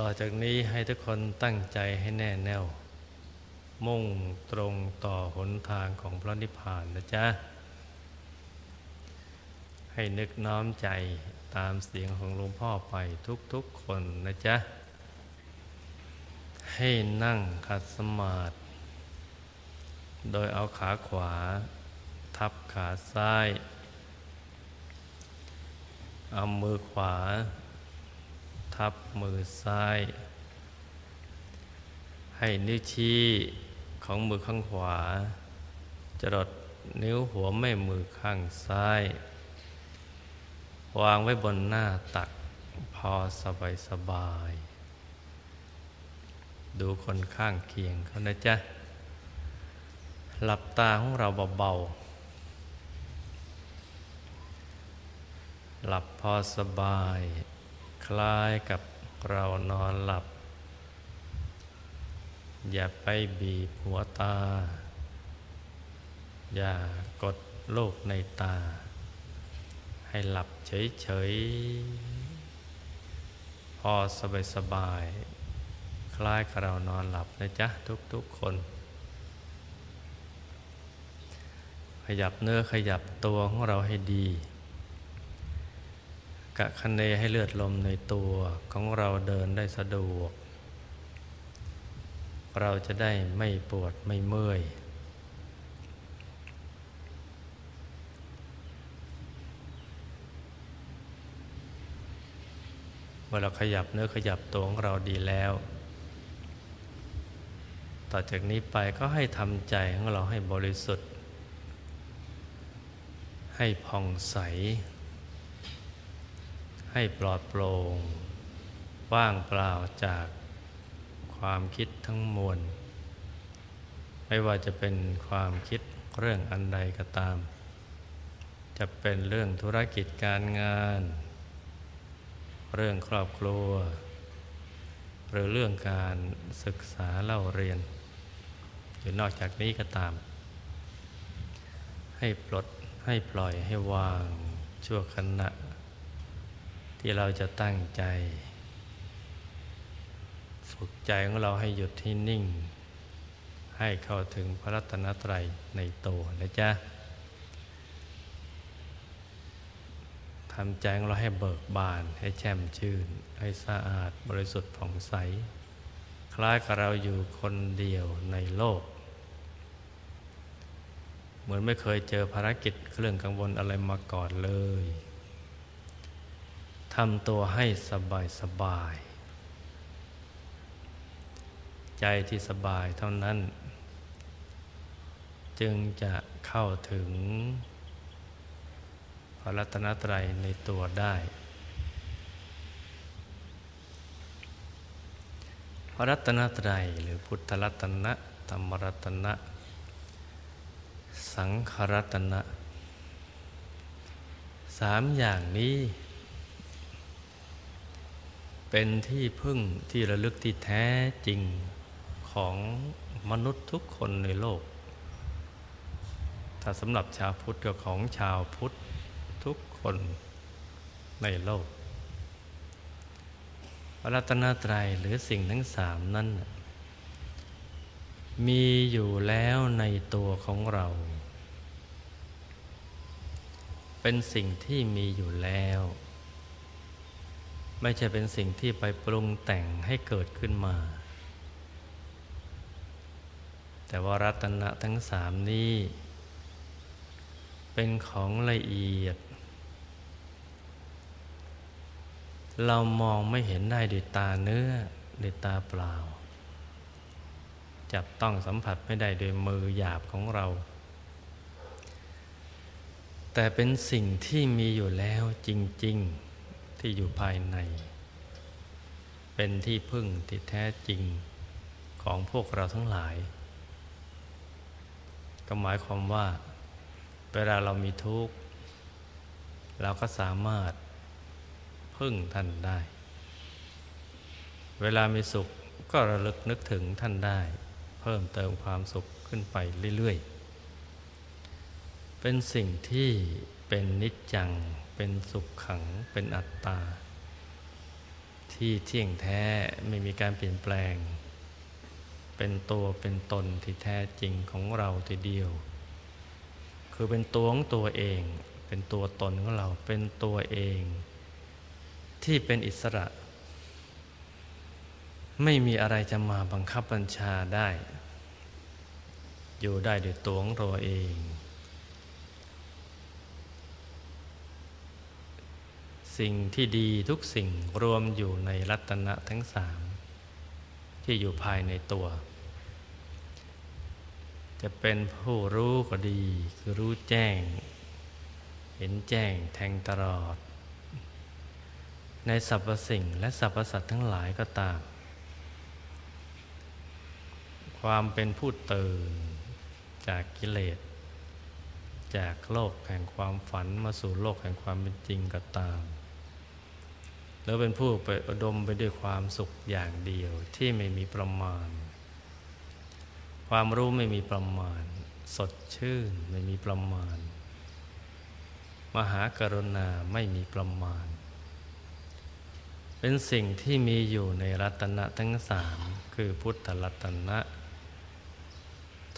ต่อจากนี้ให้ทุกคนตั้งใจให้แน่แน่ว มุ่งตรงต่อหนทางของพระนิพพานนะจ๊ะ ให้นึกน้อมใจตามเสียงของหลวงพ่อไปทุกๆคนนะจ๊ะ ให้นั่งขัดสมาธิโดยเอาขาขวา ทับขาซ้าย เอามือขวา ทับมือซ้าย ให้นิ้วชี้ของมือข้างขวา จรดนิ้วหัวแม่มือข้างซ้าย วางไว้บนหน้าตักพอสบายสบาย ดูคนข้างเคียงเขานะจ๊ะ หลับตาของเราเบาๆ หลับพอสบาย คล้ายกับเรานอนหลับ อย่าไปบีบหัวตา อย่ากดลูกในตา ให้หลับเฉยๆ พอสบายๆ คล้ายกับเรานอนหลับนะจ๊ะ ทุกๆคน ขยับเนื้อขยับตัวของเราให้ดี กะคันเนให้เลือดลมในตัวของเราเดินได้สะดวก เราจะได้ไม่ปวดไม่เมื่อย เมื่อเราขยับเนื้อขยับตัวของเราดีแล้ว ต่อจากนี้ไปก็ให้ทำใจของเราให้บริสุทธิ์ ให้ผ่องใส ให้ปลอดโปร่งว่างเปล่าจากความคิดทั้งมวล ไม่ว่าจะเป็นความคิดเรื่องอันใดก็ตาม จะเป็นเรื่องธุรกิจการงาน เรื่องครอบครัว หรือเรื่องการศึกษาเล่าเรียน หรือนอกจากนี้ก็ตาม ให้ปลดให้ปล่อยให้วางชั่วขณะ ที่เราจะตั้งใจ ฝึกใจของเราให้หยุดที่นิ่ง ให้เข้าถึงพระรัตนตรัยในตัวนะจ๊ะทำใจของเราให้เบิกบาน ให้แช่มชื่น ให้สะอาดบริสุทธิ์ผ่องใส คล้ายกับเราอยู่คนเดียวในโลก เหมือนไม่เคยเจอภารกิจเครื่องกังวลอะไรมาก่อนเลย ทำตัวให้สบายสบาย ใจที่สบายเท่านั้น จึงจะเข้าถึง พระรัตนตรัยในตัวได้ พระรัตนตรัยหรือพุทธรัตนะธรรมรัตนะ สังขรัตนะสามอย่างนี้ เป็นที่พึ่งที่ระลึกที่แท้จริงของมนุษย์ทุกคนในโลก ถ้าสำหรับชาวพุทธก็ของชาวพุทธทุกคนในโลกพระรัตนตรัยหรือสิ่งทั้งสามนั้น มีอยู่แล้วในตัวของเรา เป็นสิ่งที่มีอยู่แล้ว ไม่ใช่เป็นสิ่งที่ไปปรุงแต่งให้เกิดขึ้นมา แต่ว่ารัตนะทั้งสามนี้ เป็นของละเอียด เรามองไม่เห็นได้ด้วยตาเนื้อด้วยตาเปล่า จับต้องสัมผัสไม่ได้โดยมือหยาบของเรา แต่เป็นสิ่งที่มีอยู่แล้วจริง ๆ ที่อยู่ภายใน เป็นที่พึ่งที่แท้จริงของพวกเราทั้งหลาย ก็หมายความว่า เวลาเรามีทุกข์ เราก็สามารถพึ่งท่านได้ เวลามีสุขก็ระลึกนึกถึงท่านได้ เพิ่มเติมความสุขขึ้นไปเรื่อย ๆ เป็นสิ่งที่เป็นนิจจัง เป็นสุขขังเป็นอัตตา ที่เที่ยงแท้ไม่มีการเปลี่ยนแปลง เป็นตัวเป็นตนที่แท้จริงของเราทีเดียว คือเป็นตัวของตัวเอง เป็นตัวตนของเราเป็นตัวเอง ที่เป็นอิสระ ไม่มีอะไรจะมาบังคับบัญชาได้ อยู่ได้ด้วยตัวของตัวเอง สิ่งที่ดีทุกสิ่งรวมอยู่ในรัตนะทั้งสามที่อยู่ภายในตัว จะเป็นผู้รู้ก็ดี คือรู้แจ้ง เห็นแจ้งแทงตลอด ในสรรพสิ่งและสรรพสัตว์ทั้งหลายก็ตาม ความเป็นผู้ตื่นจากกิเลสจากโลกแห่งความฝันมาสู่โลกแห่งความเป็นจริงก็ตาม แล้วเป็นผู้ไปอดมไปด้วยความสุขอย่างเดียวที่ไม่มีประมาณ ความรู้ไม่มีประมาณ สดชื่นไม่มีประมาณ มหากรุณาไม่มีประมาณ เป็นสิ่งที่มีอยู่ในรัตนะทั้งสามคือพุทธรัตนะ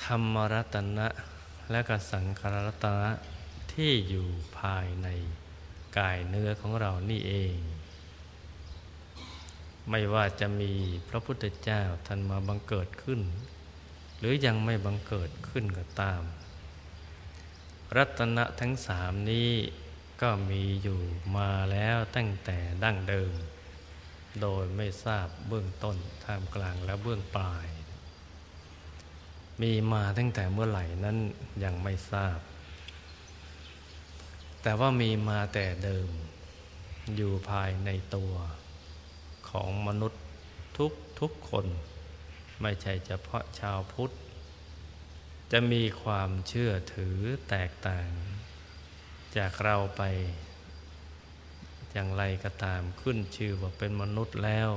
ธรรมรัตนะ และกสังขารรัตนะที่อยู่ภายในกายเนื้อของเรานี่เอง ไม่ว่าจะมีพระพุทธเจ้าท่านมาบังเกิดขึ้น หรือยังไม่บังเกิดขึ้นก็ตาม รัตนะทั้งสามนี้ก็มีอยู่มาแล้วตั้งแต่ดั้งเดิม โดยไม่ทราบเบื้องต้นท่ามกลางและเบื้องปลาย มีมาตั้งแต่เมื่อไหร่นั้นยังไม่ทราบ แต่ว่ามีมาแต่เดิม อยู่ภายในตัว ของมนุษย์ทุกทุกคน ไม่ใช่เฉพาะชาวพุทธ จะมีความเชื่อถือแตกต่าง จากเราไป อย่างไรก็ตามขึ้นชื่อว่าเป็นมนุษย์แล้ว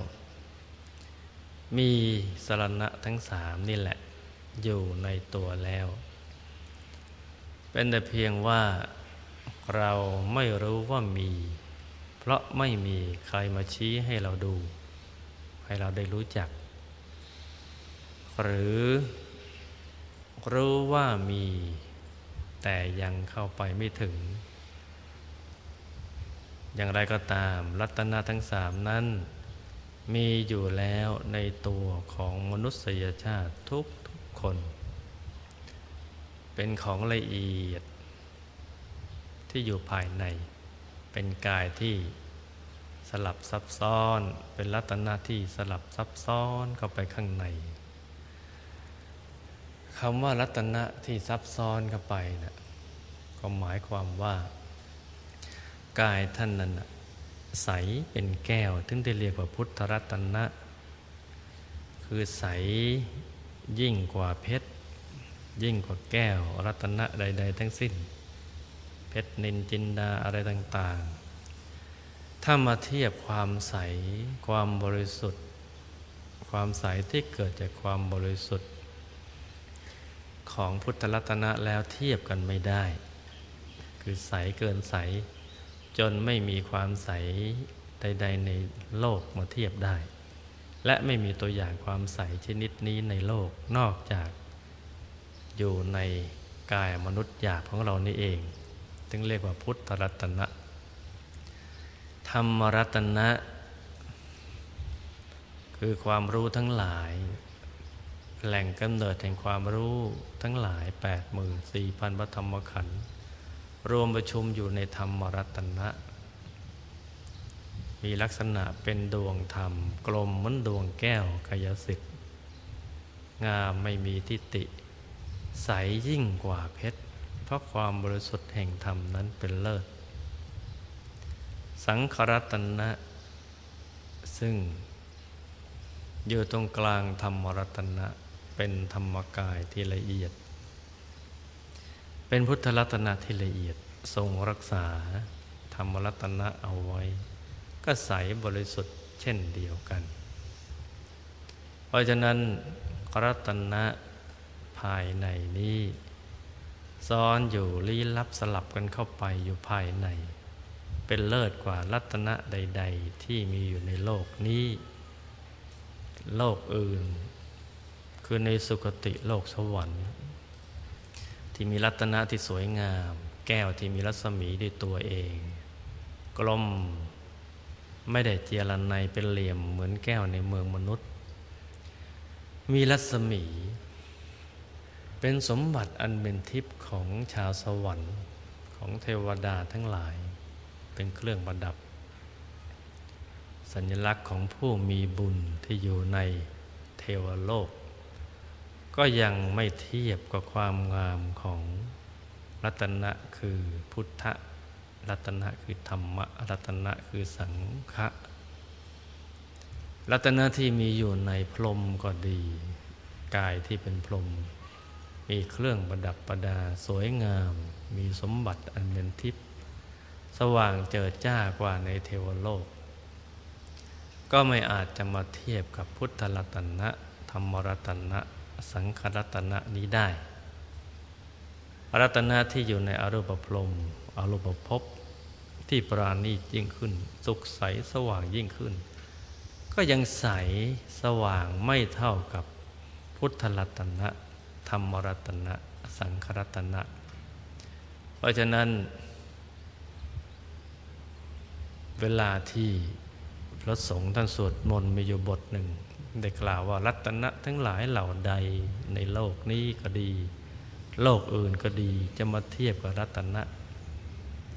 มีสรณะทั้งสามนี่แหละ อยู่ในตัวแล้ว เป็นแต่เพียงว่าเราไม่รู้ว่ามี เพราะไม่มีใครมาชี้ให้เราดู ให้เราได้รู้จัก หรือรู้ว่ามี แต่ยังเข้าไปไม่ถึง อย่างไรก็ตามรัตนาทั้งสามนั้น มีอยู่แล้วในตัวของมนุษยชาติทุกทุกคน เป็นของละเอียดที่อยู่ภายใน เป็นกายที่สลับซับซ้อน เป็นรัตนาที่สลับซับซ้อนเข้าไปข้างในคำว่ารัตนะที่ซับซ้อนเข้าไปนะ่ะก็หมายความว่า กายท่านนั้นใสเป็นแก้ว ถึงได้เรียกว่าพุทธรัตนะ คือใสยิ่งกว่าเพชร ยิ่งกว่าแก้วรัตนะใด ๆ ทั้งสิ้น เพชรนินจินดาอะไรต่างๆ ถ้ามาเทียบความใสความบริสุทธิ์ ความใสที่เกิดจากความบริสุทธิ์ ของพุทธรัตนะแล้วเทียบกันไม่ได้ คือใสเกินใส จนไม่มีความใสใด ๆ ในโลกมาเทียบได้ และไม่มีตัวอย่างความใสชนิดนี้ในโลกนอกจากอยู่ในกายมนุษย์หยาบของเรานี่เอง ถึงเรียกว่าพุทธรัตนะ ธรรมรัตนะ คือความรู้ทั้งหลาย แหล่งกำเนิดแห่งความรู้ทั้งหลาย 8 4 0 0 0พระธรรมขันธ์รวมประชุมอยู่ในธรรมรัตนะ มีลักษณะเป็นดวงธรรม กลมเหมือนดวงแก้วกายสิทธิ์งามไม่มีทิฏฐิใสยิ่งกว่าเพชร ราะความบริสุทธิ์แห่งธรรมนั้นเป็นเลิศ สังขรัตนะ ซึ่ง อยู่ตรงกลางธรรมรัตนะ เป็นธรรมกายที่ละเอียด เป็นพุทธรัตนะที่ละเอียดทรงรักษาธรรมรัตนะเอาไว้ ก็ใสบริสุทธิ์เช่นเดียวกัน เพราะฉะนั้นรัตนะภายในนี้ ซ้อนอยู่ลี้ลับสลับกันเข้าไปอยู่ภายใน เป็นเลิศกว่ารัตนะใด ๆ ที่มีอยู่ในโลกนี้ โลกอื่น คือในสุคติโลกสวรรค์ ที่มีรัตนะที่สวยงาม แก้วที่มีรัศมีด้วยตัวเอง กลมไม่ได้เจียรนายเป็นเหลี่ยมเหมือนแก้วในเมืองมนุษย์ มีรัศมี เป็นสมบัติอันเป็นทิพย์ของชาวสวรรค์ของเทวดาทั้งหลาย เป็นเครื่องประดับ สัญลักษณ์ของผู้มีบุญที่อยู่ในเทวโลก ก็ยังไม่เทียบกับความงามของรัตนะคือพุทธรัตนะคือธรรมะรัตนะคือสังฆะรัตนะที่มีอยู่ในพรมก็ดี กายที่เป็นพรม มีเครื่องประดับประดาสวยงาม มีสมบัติอันเป็นทิพย์สว่างเจิดจ้ากว่าในเทวโลก ก็ไม่อาจจะมาเทียบกับพุทธรัตนะ ธรรมรัตนะ สังขรัตนะนี้ได้ รัตนะที่อยู่ในอรูปพรมอรูปภพที่ปราณียิ่งขึ้น สุขใสสว่างยิ่งขึ้น ก็ยังใสสว่างไม่เท่ากับพุทธรัตนะ ธรรมรัตนะ สังขรัตนะ เพราะฉะนั้น เวลาที่พระสงฆ์ท่านสวดมนต์มีอยู่บทหนึ่ง ได้กล่าวว่ารัตนะทั้งหลายเหล่าใดในโลกนี้ก็ดี โลกอื่นก็ดีจะมาเทียบกับรัตนะ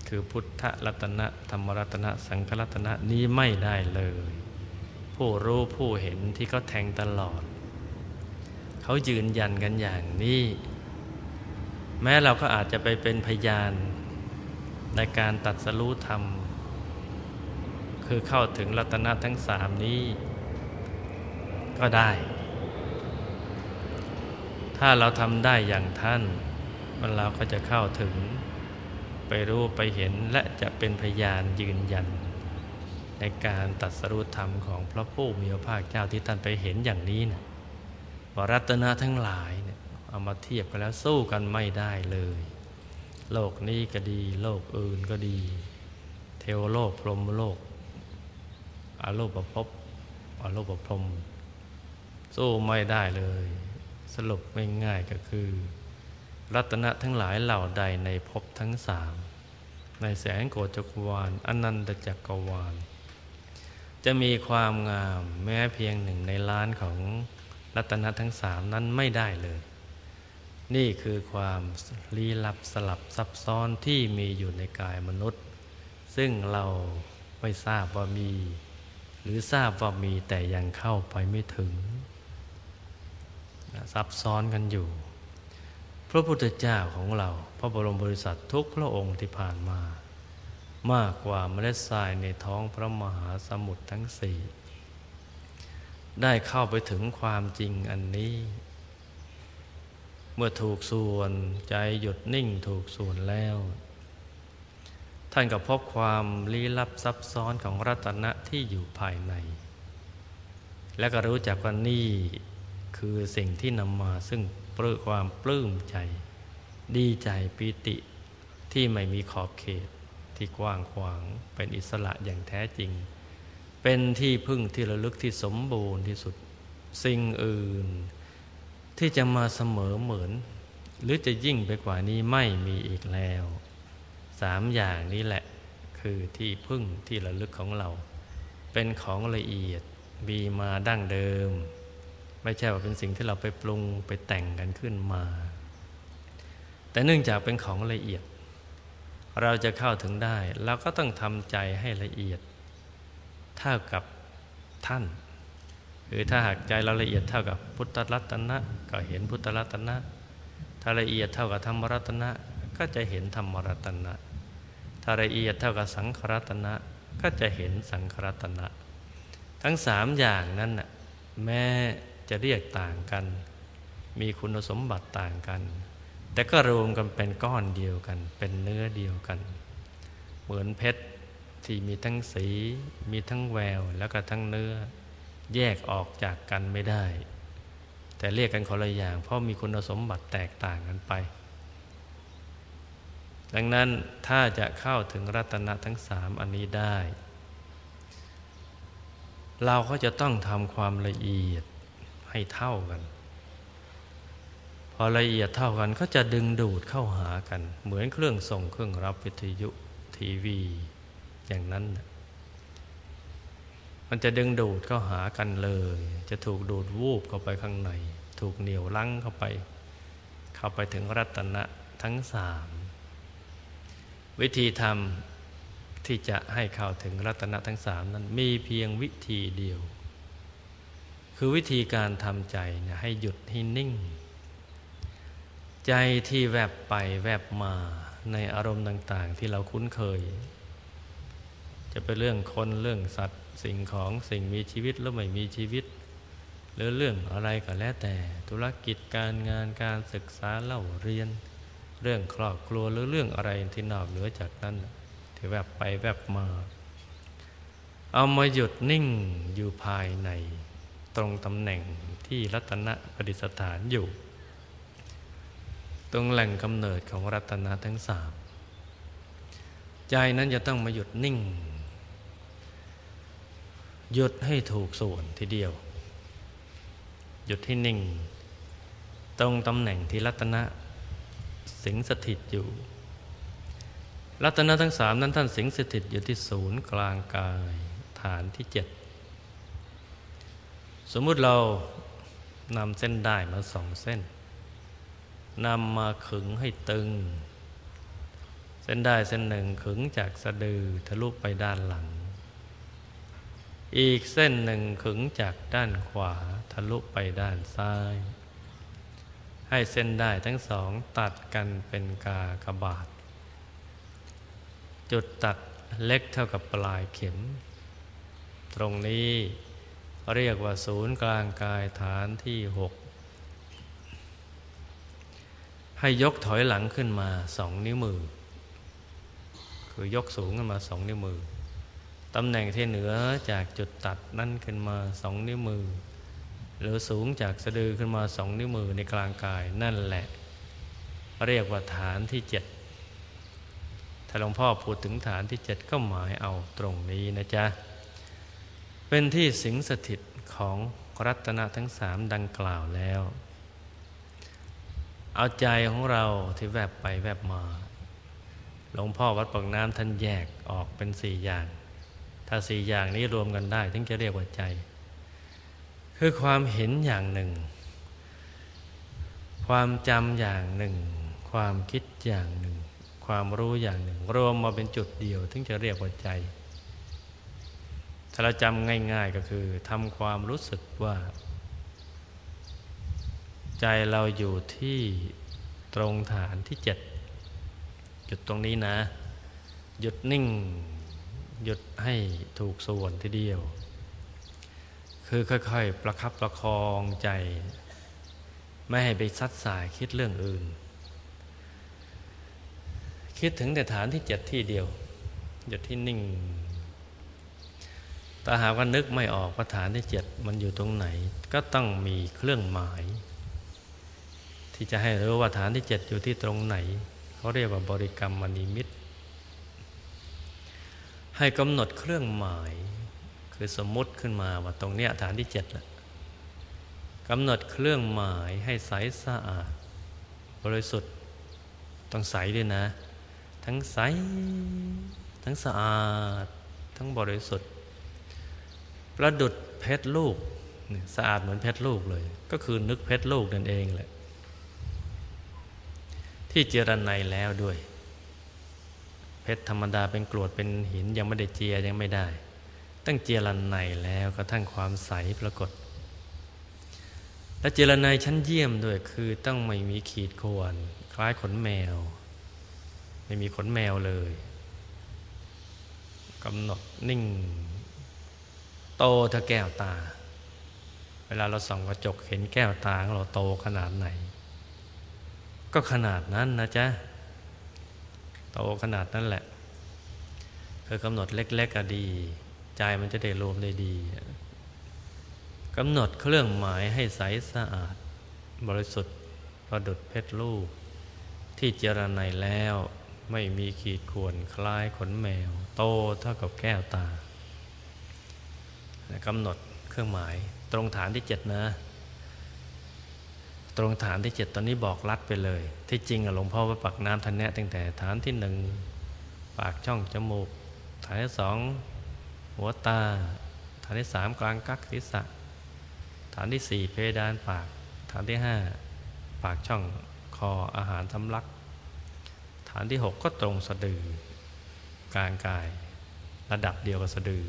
คือพุทธรัตนะ ธรรมรัตนะ สังฆรัตนะนี้ไม่ได้เลย ผู้รู้ผู้เห็นที่เขาแทงตลอด เขายืนยันกันอย่างนี้ แม้เราก็อาจจะไปเป็นพยานในการตัดสรู้ธรรม คือเข้าถึงรัตนะทั้งสามนี้ ก็ได้ ถ้าเราทำได้อย่างท่าน มันเราก็จะเข้าถึง ไปรู้ไปเห็นและจะเป็นพยานยืนยัน ในการตัดสรุธรรมของพระผู้มีพระภาคเจ้าที่ท่านไปเห็นอย่างนี้นะ ว่ารัตนะทั้งหลายเนี่ยเอามาเทียบกันแล้วสู้กันไม่ได้เลย โลกนี้ก็ดี โลกอื่นก็ดี เทวโลกพรหมโลกอาโลปภพอาโลปพรมสู้ไม่ได้เลย สรุปง่ายๆก็คือ รัตนะทั้งหลายเหล่าใดในภพทั้งสามในแสงโกจักรวาลอนันตจักรวาล จะมีความงามแม้เพียงหนึ่งในล้านของ รัตนะทั้งสามนั้นไม่ได้เลย นี่คือความลี้ลับสลับซับซ้อนที่มีอยู่ในกายมนุษย์ ซึ่งเราไม่ทราบว่ามี หรือทราบว่ามีแต่ยังเข้าไปไม่ถึงซับซ้อนกันอยู่ พระพุทธเจ้าของเรา พระบรมบริษัททุกพระองค์ที่ผ่านมา มากกว่าเมล็ดทรายในท้องพระมหาสมุทรทั้งสี่ ได้เข้าไปถึงความจริงอันนี้ เมื่อถูกส่วนใจหยุดนิ่งถูกส่วนแล้ว ท่านก็พบความลี้ลับซับซ้อนของรัตนะที่อยู่ภายใน และก็รู้จักว่านี่คือสิ่งที่นำมาซึ่งปลื้ความปลื้มใจ ดีใจปิติที่ไม่มีขอบเขตที่กว้างขวางเป็นอิสระอย่างแท้จริง เป็นที่พึ่งที่ระลึกที่สมบูรณ์ที่สุด สิ่งอื่น ที่จะมาเสมอเหมือน หรือจะยิ่งไปกว่านี้ไม่มีอีกแล้วสามอย่างนี้แหละ คือที่พึ่งที่ระลึกของเรา เป็นของละเอียดมีมาดั้งเดิม ไม่ใช่ว่าเป็นสิ่งที่เราไปปรุงไปแต่งกันขึ้นมา แต่เนื่องจากเป็นของละเอียด เราจะเข้าถึงได้เราก็ต้องทำใจให้ละเอียด เท่ากับท่านคือถ้าหากใจเราละเอียดเท่ากับพุทธรัตนะก็เห็นพุทธรัตนะ ถ้าละเอียดเท่ากับธรรมรัตนะก็จะเห็นธรรมรัตนะ ถ้าละเอียดเท่ากับสังขรัตนะก็จะเห็นสังขรัตนะ ทั้งสามอย่างนั้นน่ะแม้จะเรียกต่างกัน มีคุณสมบัติต่างกัน แต่ก็รวมกันเป็นก้อนเดียวกัน เป็นเนื้อเดียวกัน เหมือนเพชร ที่มีทั้งสี มีทั้งแววแล้วก็ทั้งเนื้อ แยกออกจากกันไม่ได้ แต่เรียกกันคนละอย่าง เพราะมีคุณสมบัติแตกต่างกันไป ดังนั้นถ้าจะเข้าถึงรัตนะทั้งสามอันนี้ได้ เราก็จะต้องทำความละเอียดให้เท่ากัน พอละเอียดเท่ากันก็จะดึงดูดเข้าหากัน เหมือนเครื่องส่งเครื่องรับวิทยุทีวี อย่างนั้น มันจะดึงดูดเข้าหากันเลย จะถูกดูดวูบเข้าไปข้างใน ถูกเหนี่ยวลังเข้าไป เข้าไปถึงรัตนะทั้งสามวิธีทำที่จะให้เข้าถึงรัตนะทั้งสามนั้นมีเพียงวิธีเดียว คือวิธีการทำใจให้หยุดให้นิ่ง ใจที่แวบไปแวบมาในอารมณ์ต่าง ๆ ที่เราคุ้นเคย จะเป็นเรื่องคนเรื่องสัตว์ สิ่งของสิ่งมีชีวิตแล้วไม่มีชีวิต หรือเรื่องอะไรก็แล้วแต่ ธุรกิจการงานการศึกษาเล่าเรียน เรื่องครอบครัวหรือเรื่องอะไรที่นอกเหนือจากนั้นที่แวบไปแวบมา เอามาหยุดนิ่งอยู่ภายใน ตรงตำแหน่งที่รัตนะประดิษฐานอยู่ ตรงแหล่งกำเนิดของรัตนะทั้งสามใจนั้นจะต้องมาหยุดนิ่ง หยุดให้ถูกส่วนทีเดียว หยุดให้นิ่ง ตรงตำแหน่งที่รัตนะ สิงสถิตอยู่ รัตนะทั้งสามนั้นท่านสิงสถิตอยู่ที่ศูนย์กลางกายฐานที่เจ็ดสมมุติเรานำเส้นได้มาสองเส้นนำมาขึงให้ตึง เส้นได้เส้นหนึ่งขึงจากสะดือทะลุไปด้านหลัง อีกเส้นหนึ่งขึงจากด้านขวาทะลุไปด้านซ้าย ให้เส้นได้ทั้งสองตัดกันเป็นกากบาท จุดตัดเล็กเท่ากับปลายเข็ม ตรงนี้เรียกว่าศูนย์กลางกายฐานที่หกให้ยกถอยหลังขึ้นมาสองนิ้วมือ คือยกสูงขึ้นมาสองนิ้วมือ ตำแหน่งที่เหนือจากจุดตัดนั่นขึ้นมาสองนิ้วมือ หรือสูงจากสะดือขึ้นมาสองนิ้วมือในกลางกายนั่นแหละ เรียกว่าฐานที่เจ็ดถ้าหลวงพ่อพูดถึงฐานที่เจ็ดก็หมายเอาตรงนี้นะจ๊ะ เป็นที่สิงสถิตของรัตนะทั้งสามดังกล่าวแล้ว เอาใจของเราที่แวบไปแวบมา หลวงพ่อวัดปากน้ำท่านแยกออกเป็นสี่อย่าง ถ้าสี่อย่างนี้รวมกันได้ ถึงจะเรียกว่าใจ คือความเห็นอย่างหนึ่ง ความจำอย่างหนึ่ง ความคิดอย่างหนึ่ง ความรู้อย่างหนึ่ง รวมมาเป็นจุดเดียว ถึงจะเรียกว่าใจ ถ้าเราจำง่าย ๆก็คือทำความรู้สึกว่า ใจเราอยู่ที่ตรงฐานที่เจ็ดหยุดตรงนี้นะหยุดนิ่ง หยุดให้ถูกส่วนทีเดียว คือค่อยๆ ประคับประคองใจ ไม่ให้ไปซัดสายคิดเรื่องอื่น คิดถึงแต่ฐานที่เจ็ดที่เดียว หยุดที่นิ่งถ้าหากว่านึกไม่ออกว่าฐานที่เจ็ดมันอยู่ตรงไหน ก็ต้องมีเครื่องหมาย ที่จะให้รู้ว่าฐานที่เจ็ดอยู่ที่ตรงไหน เขาเรียกว่าบริกรรมมณีมิตร ให้กำหนดเครื่องหมาย คือสมมติขึ้นมาว่าตรงเนี้ยฐานที่เจ็ดแหละกำหนดเครื่องหมายให้ใสสะอาดบริสุทธิ์ต้องใสด้วยนะ ทั้งใส ทั้งสะอาด ทั้งบริสุทธิ์ ประดุดเพชรลูกสะอาดเหมือนเพชรลูกเลย ก็คือนึกเพชรลูกนั่นเองแหละที่เจรไนแล้วด้วย เพชรธรรมดาเป็นกรวดเป็นหินยังไม่ได้เจียยังไม่ได้ ตั้งเจียรไนแล้วกระทั่งความใสปรากฏ และเจรไนชั้นเยี่ยมด้วยคือต้องไม่มีขีดข่วนคล้ายขนแมว ไม่มีขนแมวเลยกำหนดนิ่ง โตเท่าแก้วตา เวลาเราส่องกระจกเห็นแก้วตาของเราโตขนาดไหน ก็ขนาดนั้นนะจ๊ะ โตขนาดนั้นแหละคือกำหนดเล็กๆก็ดี ใจมันจะได้รวมได้ดีกำหนดเครื่องหมายให้ใสสะอาด บริสุทธิ์ประดุดเพชรลูก ที่เจรไนแล้วไม่มีขีดข่วนคล้ายขนแมว โตเท่ากับแก้วตากำหนดเครื่องหมายตรงฐานที่เจ็ดนะ ตรงฐานที่เจ็ดตอนนี้บอกลัดไปเลย ที่จริงหลวงพ่อว่าปักน้ำทันแนะตั้งแต่ฐานที่หนึ่งปากช่องจมูก ฐานที่สองหัวตา ฐานที่สามกลางกักศีรษะ ฐานที่สี่เพดานปาก ฐานที่ห้าปากช่องคออาหารทำลัก ฐานที่หกก็ตรงสะดือกลางกาย ระดับเดียวกับสะดือ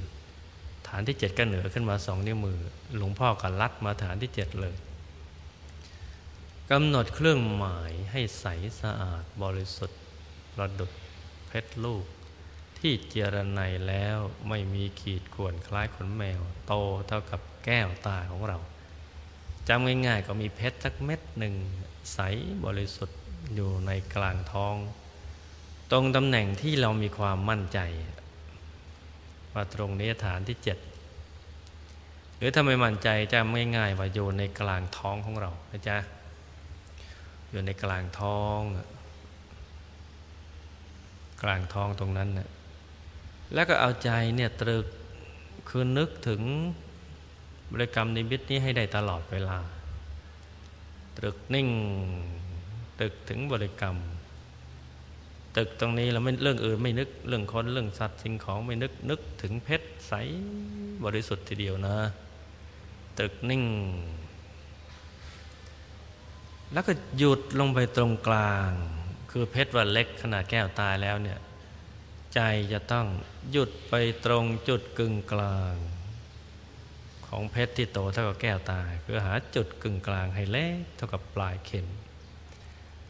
ฐานที่เจ็ดก็เหนือขึ้นมาสองนิ้วมือ หลวงพ่อก็ลัดมาฐานที่เจ็ดเลย กำหนดเครื่องหมายให้ใสสะอาดบริสุทธิ์ประดุดเพชรลูก ที่เจรไนแล้วไม่มีขีดข่วนคล้ายขนแมว โตเท่ากับแก้วตาของเราจำง่ายๆก็มีเพชรสักเม็ดหนึ่งใสบริสุทธิ์อยู่ในกลางท้อง ตรงตำแหน่งที่เรามีความมั่นใจ ว่าตรงนี้ฐานที่เจ็ดหรือถ้าไม่มั่นใจจะไม่ง่ายว่าอยู่ในกลางท้องของเรานะจ๊ะ อยู่ในกลางท้อง กลางท้องตรงนั้นนะแล้วก็เอาใจเนี่ยตรึกคือนึกถึงบริกรรมนิมิตนี้ให้ได้ตลอดเวลา ตรึกนิ่งตึกถึงบริกรรม ตึกตรงนี้เราไม่เรื่องอื่นไม่นึกเรื่องคนเรื่องสัตว์สิ่งของไม่นึกนึกถึงเพชรใสบริสุทธิ์ทีเดียวนะ ตึกนิ่ง แล้วก็หยุดลงไปตรงกลาง คือเพชรว่าเล็กขนาดแก้วตายแล้วเนี่ยใจจะต้องหยุดไปตรงจุดกึ่งกลาง ของเพชรที่โตเท่ากับแก้วตาคือหาจุดกึ่งกลางให้เล็กเท่ากับปลายเข็ม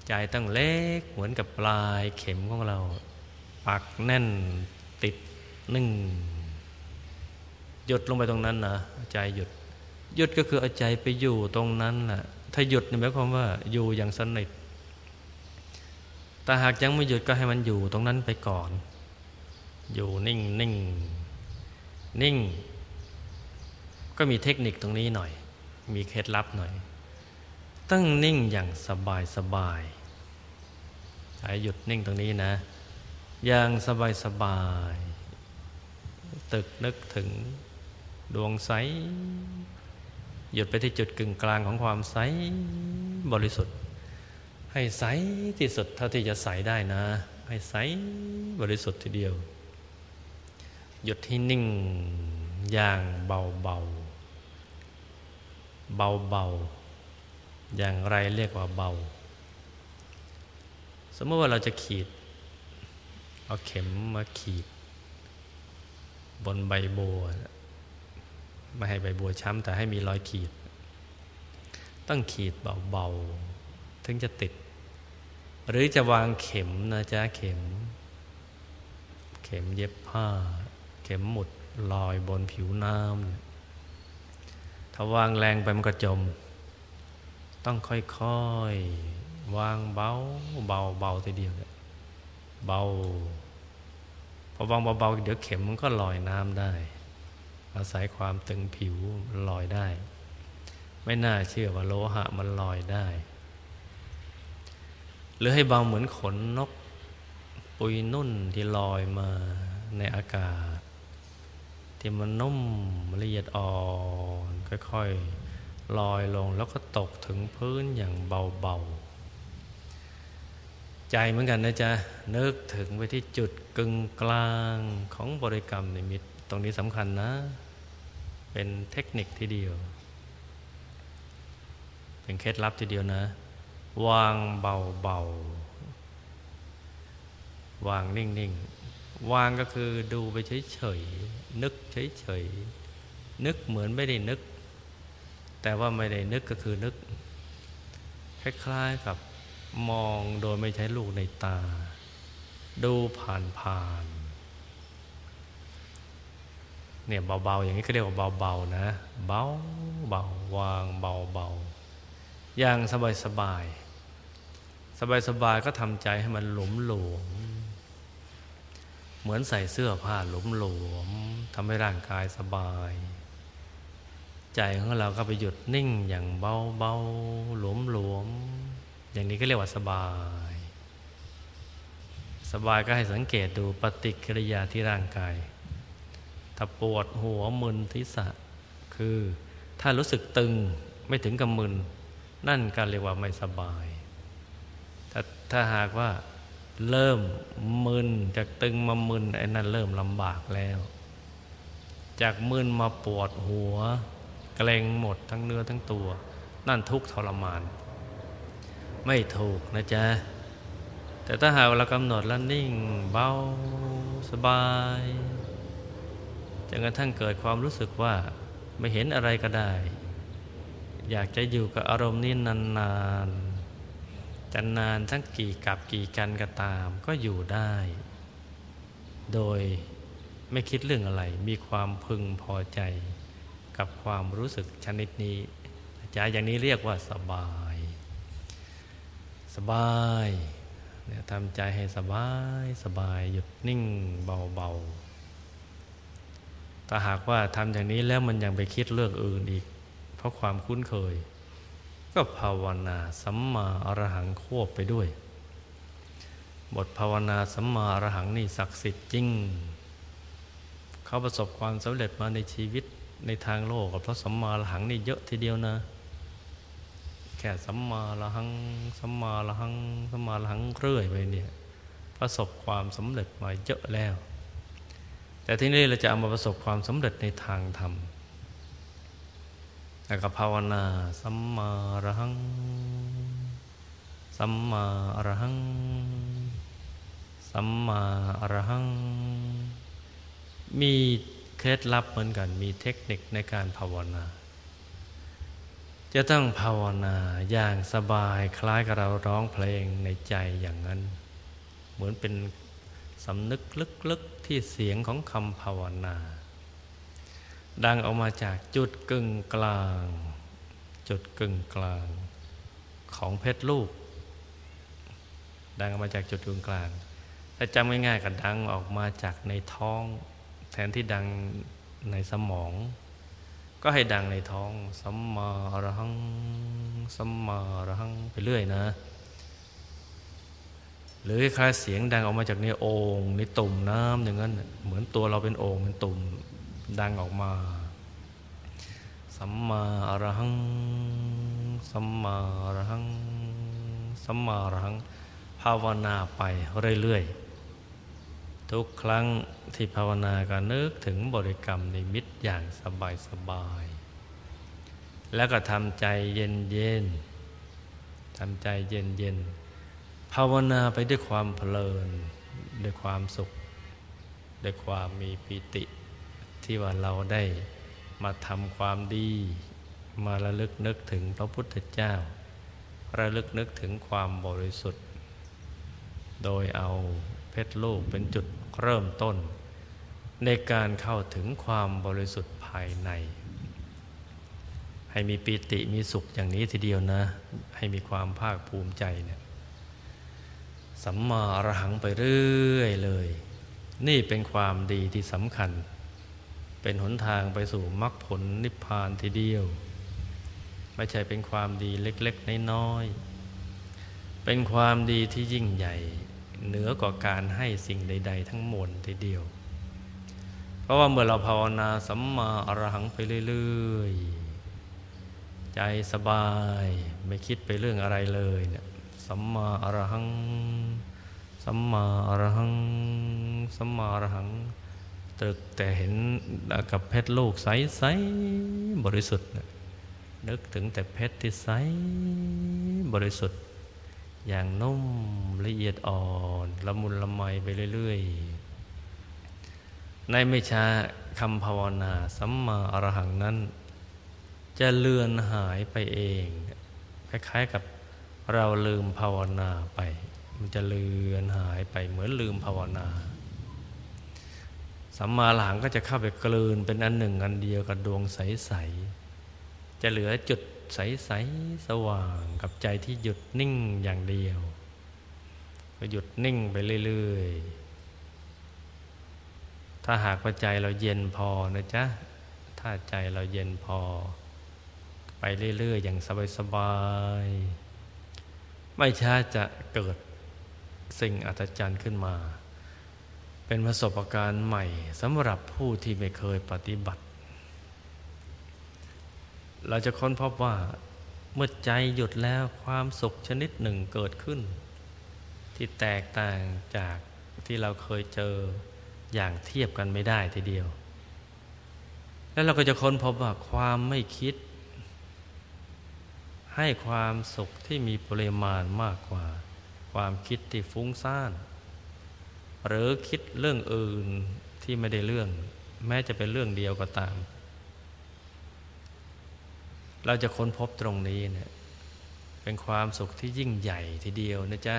ใจต้องเล็กเหมือนกับปลายเข็มของเรา ปักแน่นติดนึ่งหยุดลงไปตรงนั้นนะใจหยุดหยุดก็คือเอาใจไปอยู่ตรงนั้นแหละ ถ้าหยุดนี่หมายความว่าอยู่อย่างสนิทแต่หากยังไม่หยุดก็ให้มันอยู่ตรงนั้นไปก่อน อยู่นิ่งนิ่งนิ่ง ก็มีเทคนิคตรงนี้หน่อย มีเคล็ดลับหน่อย ตั้งนิ่งอย่างสบายสบายใช้หยุดนิ่งตรงนี้นะ อย่างสบายสบาย ตึกนึกถึงดวงใส หยุดไปที่จุดกึ่งกลางของความใสบริสุทธิ์ ให้ใสที่สุดเท่าที่จะใสได้นะ ให้ใสบริสุทธิ์ทีเดียว หยุดที่นิ่งอย่างเบาๆเบาๆอย่างไรเรียกว่าเบา สมมติว่าเราจะขีด เอาเข็มมาขีด บนใบบัว ไม่ให้ใบบัวช้ำแต่ให้มีรอยขีด ต้องขีดเบาๆ ถึงจะติด หรือจะวางเข็มนะจ๊ะเข็ม เข็มเย็บผ้า เข็มหมุดลอยบนผิวน้ำถ้าวางแรงไปมันก็จม ต้องค่อยๆ วางเบาเบาเบาทีเดียวเบาพอวางเบาๆเดี๋ยวเข็มมันก็ลอยน้ำได้ อาศัยความตึงผิวลอยได้ ไม่น่าเชื่อว่าโลหะมันลอยได้ หรือให้เบาเหมือนขนนกปุยนุ่นที่ลอยมาในอากาศ ที่มันนุ่มละเอียดอ่อนค่อยๆลอยลงแล้วก็ตกถึงพื้นอย่างเบาๆ ใจเหมือนกันนะจ๊ะ นึกถึงไปที่จุดกึ่งกลางของบริกรรมในมิตตรงนี้สำคัญนะ เป็นเทคนิคทีเดียว เป็นเคล็ดลับทีเดียวนะ วางเบาๆวางนิ่งๆวางก็คือดูไปเฉยๆนึกเฉยๆนึกเหมือนไม่ได้นึก แต่ว่าไม่ได้นึกก็คือนึก คล้ายๆกับมองโดยไม่ใช้ลูกในตา ดูผ่านๆ เนี่ยเบาๆอย่างนี้ก็เรียกว่าเบาๆนะเบาเบาวางเบาๆอย่างสบายๆสบายๆก็ทำใจให้มันหลมหลวม เหมือนใส่เสื้อผ้าหลมหลวมทำให้ร่างกายสบาย ใจของเราก็ไปหยุดนิ่งอย่างเบาเบาหลวมหลวม อย่างนี้ก็เรียกว่าสบาย สบายก็ให้สังเกตดูปฏิกิริยาที่ร่างกาย ถ้าปวดหัวมึนทิศะคือถ้ารู้สึกตึงไม่ถึงกับมึน นั่นก็เรียกว่าไม่สบาย ถ้าถ้าหากว่าเริ่มมึนจากตึงมามึนไอ้นั่นเริ่มลำบากแล้ว จากมึนมาปวดหัว เกรงหมดทั้งเนื้อทั้งตัว นั่นทุกทรมาน ไม่ถูกนะจ๊ะ แต่ถ้าหากเรากำหนดแล้วนิ่งเบาสบาย นกระทั่งเกิดความรู้สึกว่าไม่เห็นอะไรก็ได้ อยากจะอยู่กับอารมณ์นี้นานๆจะนานทั้งกี่กับกี่กันก็ตามก็อยู่ได้ โดยไม่คิดเรื่องอะไร มีความพึงพอใจกับความรู้สึกชนิดนี้จะอย่างนี้เรียกว่าสบาย สบายเนี่ยทำใจให้สบาย สบายหยุดนิ่งเบาๆ ถ้าหากว่าทำอย่างนี้แล้วมันยังไปคิดเรื่องอื่นอีก เพราะความคุ้นเคย ก็ภาวนาสัมมาอรหังควบไปด้วย บทภาวนาสัมมาอรหังนี่ศักดิ์สิทธิ์จริง เขาประสบความสำเร็จมาในชีวิตในทางโลกเพราะสัมมาอรหังนี่เยอะทีเดียวนะแค่สัมมาอรหังสัมมาอรหังสัมมาอรหังเรื่อยไปเนี่ย ประสบความสำเร็จมาเยอะแล้ว แต่ที่นี้เราจะเอามาประสบความสำเร็จในทางธรรมแล้วก็ภาวนาสัมมาอรหัง สัมมาอรหัง สัมมาอรหัง มีเคล็ดลับเหมือนกัน มีเทคนิคในการภาวนา จะต้องภาวนาอย่างสบายคล้ายกับเราร้องเพลงในใจอย่างนั้น เหมือนเป็นสำนึกลึก ที่เสียงของคำภาวนา ดังออกมาจากจุดกึ่งกลาง จุดกึ่งกลางของเพชรลูก ดังออกมาจากจุดกึ่งกลาง ถ้าจำง่ายๆก็ดังออกมาจากในท้อง แทนที่ดังในสมอง ก็ให้ดังในท้องสัมมาอรหังสัมมาอรหังไปเรื่อยนะ หรือคล้ายเสียงดังออกมาจากในโอ่งในตุ่มน้ำอย่างนั้นเหมือนตัวเราเป็นโอ่งเป็นตุ่มดังออกมา สัมมาอรหัง สัมมาอรหัง สัมมาอรหัง ภาวนาไปเรื่อยๆ ทุกครั้งที่ภาวนาก็นึกถึงบริกรรมในมิตรอย่างสบายๆ แล้วก็ทำใจเย็นๆทำใจเย็นๆ ภาวนาไปด้วยความเพลิน ด้วยความสุข ด้วยความมีปิติ ที่ว่าเราได้มาทำความดี มาระลึกนึกถึงพระพุทธเจ้า ระลึกนึกถึงความบริสุทธิ์ โดยเอาเพชรลูกเป็นจุดเริ่มต้น ในการเข้าถึงความบริสุทธิ์ภายใน ให้มีปิติมีสุขอย่างนี้ทีเดียวนะ ให้มีความภาคภูมิใจเนี่ย สัมมาอรหังไปเรื่อยเลย นี่เป็นความดีที่สำคัญ เป็นหนทางไปสู่มรรคผลนิพพานทีเดียว ไม่ใช่เป็นความดีเล็กๆน้อยๆเป็นความดีที่ยิ่งใหญ่ เหนือกว่าการให้สิ่งใด ๆ ทั้งมวลทีเดียว เพราะว่าเมื่อเราภาวนาสัมมาอรหังไปเรื่อยๆ ใจสบายไม่คิดไปเรื่องอะไรเลยเนี่ย สัมมาอรหัง สัมมาอรหัง สัมมาอรหัง ตึกแต่เห็นกับเพชรลูกใสๆบริสุทธิ์ นึกถึงแต่เพชรที่ใสบริสุทธิ์ อย่างนุ่มละเอียดอ่อนละมุนละไมไปเรื่อยๆ ในไม่ช้าคำภาวนาสัมมาอรหังนั้น จะเลือนหายไปเอง คล้ายๆกับ เราลืมภาวนาไป มันจะเลือนหายไปเหมือนลืมภาวนา สัมมาหลังก็จะเข้าไปกลืนเป็นอันหนึ่งอันเดียวกับดวงใส ๆ จะเหลือจุดใส ๆ สว่างกับใจที่หยุดนิ่งอย่างเดียว ก็หยุดนิ่งไปเรื่อยๆ ถ้าหากว่าใจเราเย็นพอนะจ๊ะ ถ้าใจเราเย็นพอ ไปเรื่อย ๆ อย่างสบาย ๆ ไม่ช้าจะเกิดสิ่งอัศจรรย์ขึ้นมา เป็นประสบการณ์ใหม่สำหรับผู้ที่ไม่เคยปฏิบัติ เราจะค้นพบว่าเมื่อใจหยุดแล้วความสุขชนิดหนึ่งเกิดขึ้น ที่แตกต่างจากที่เราเคยเจออย่างเทียบกันไม่ได้ทีเดียว แล้วเราก็จะค้นพบว่าความไม่คิด ให้ความสุขที่มีปริมาณมากกว่า ความคิดที่ฟุ้งซ่าน หรือคิดเรื่องอื่นที่ไม่ได้เรื่อง แม้จะเป็นเรื่องเดียวก็ตาม เราจะค้นพบตรงนี้เนี่ยเป็นความสุขที่ยิ่งใหญ่ทีเดียวนะจ๊ะ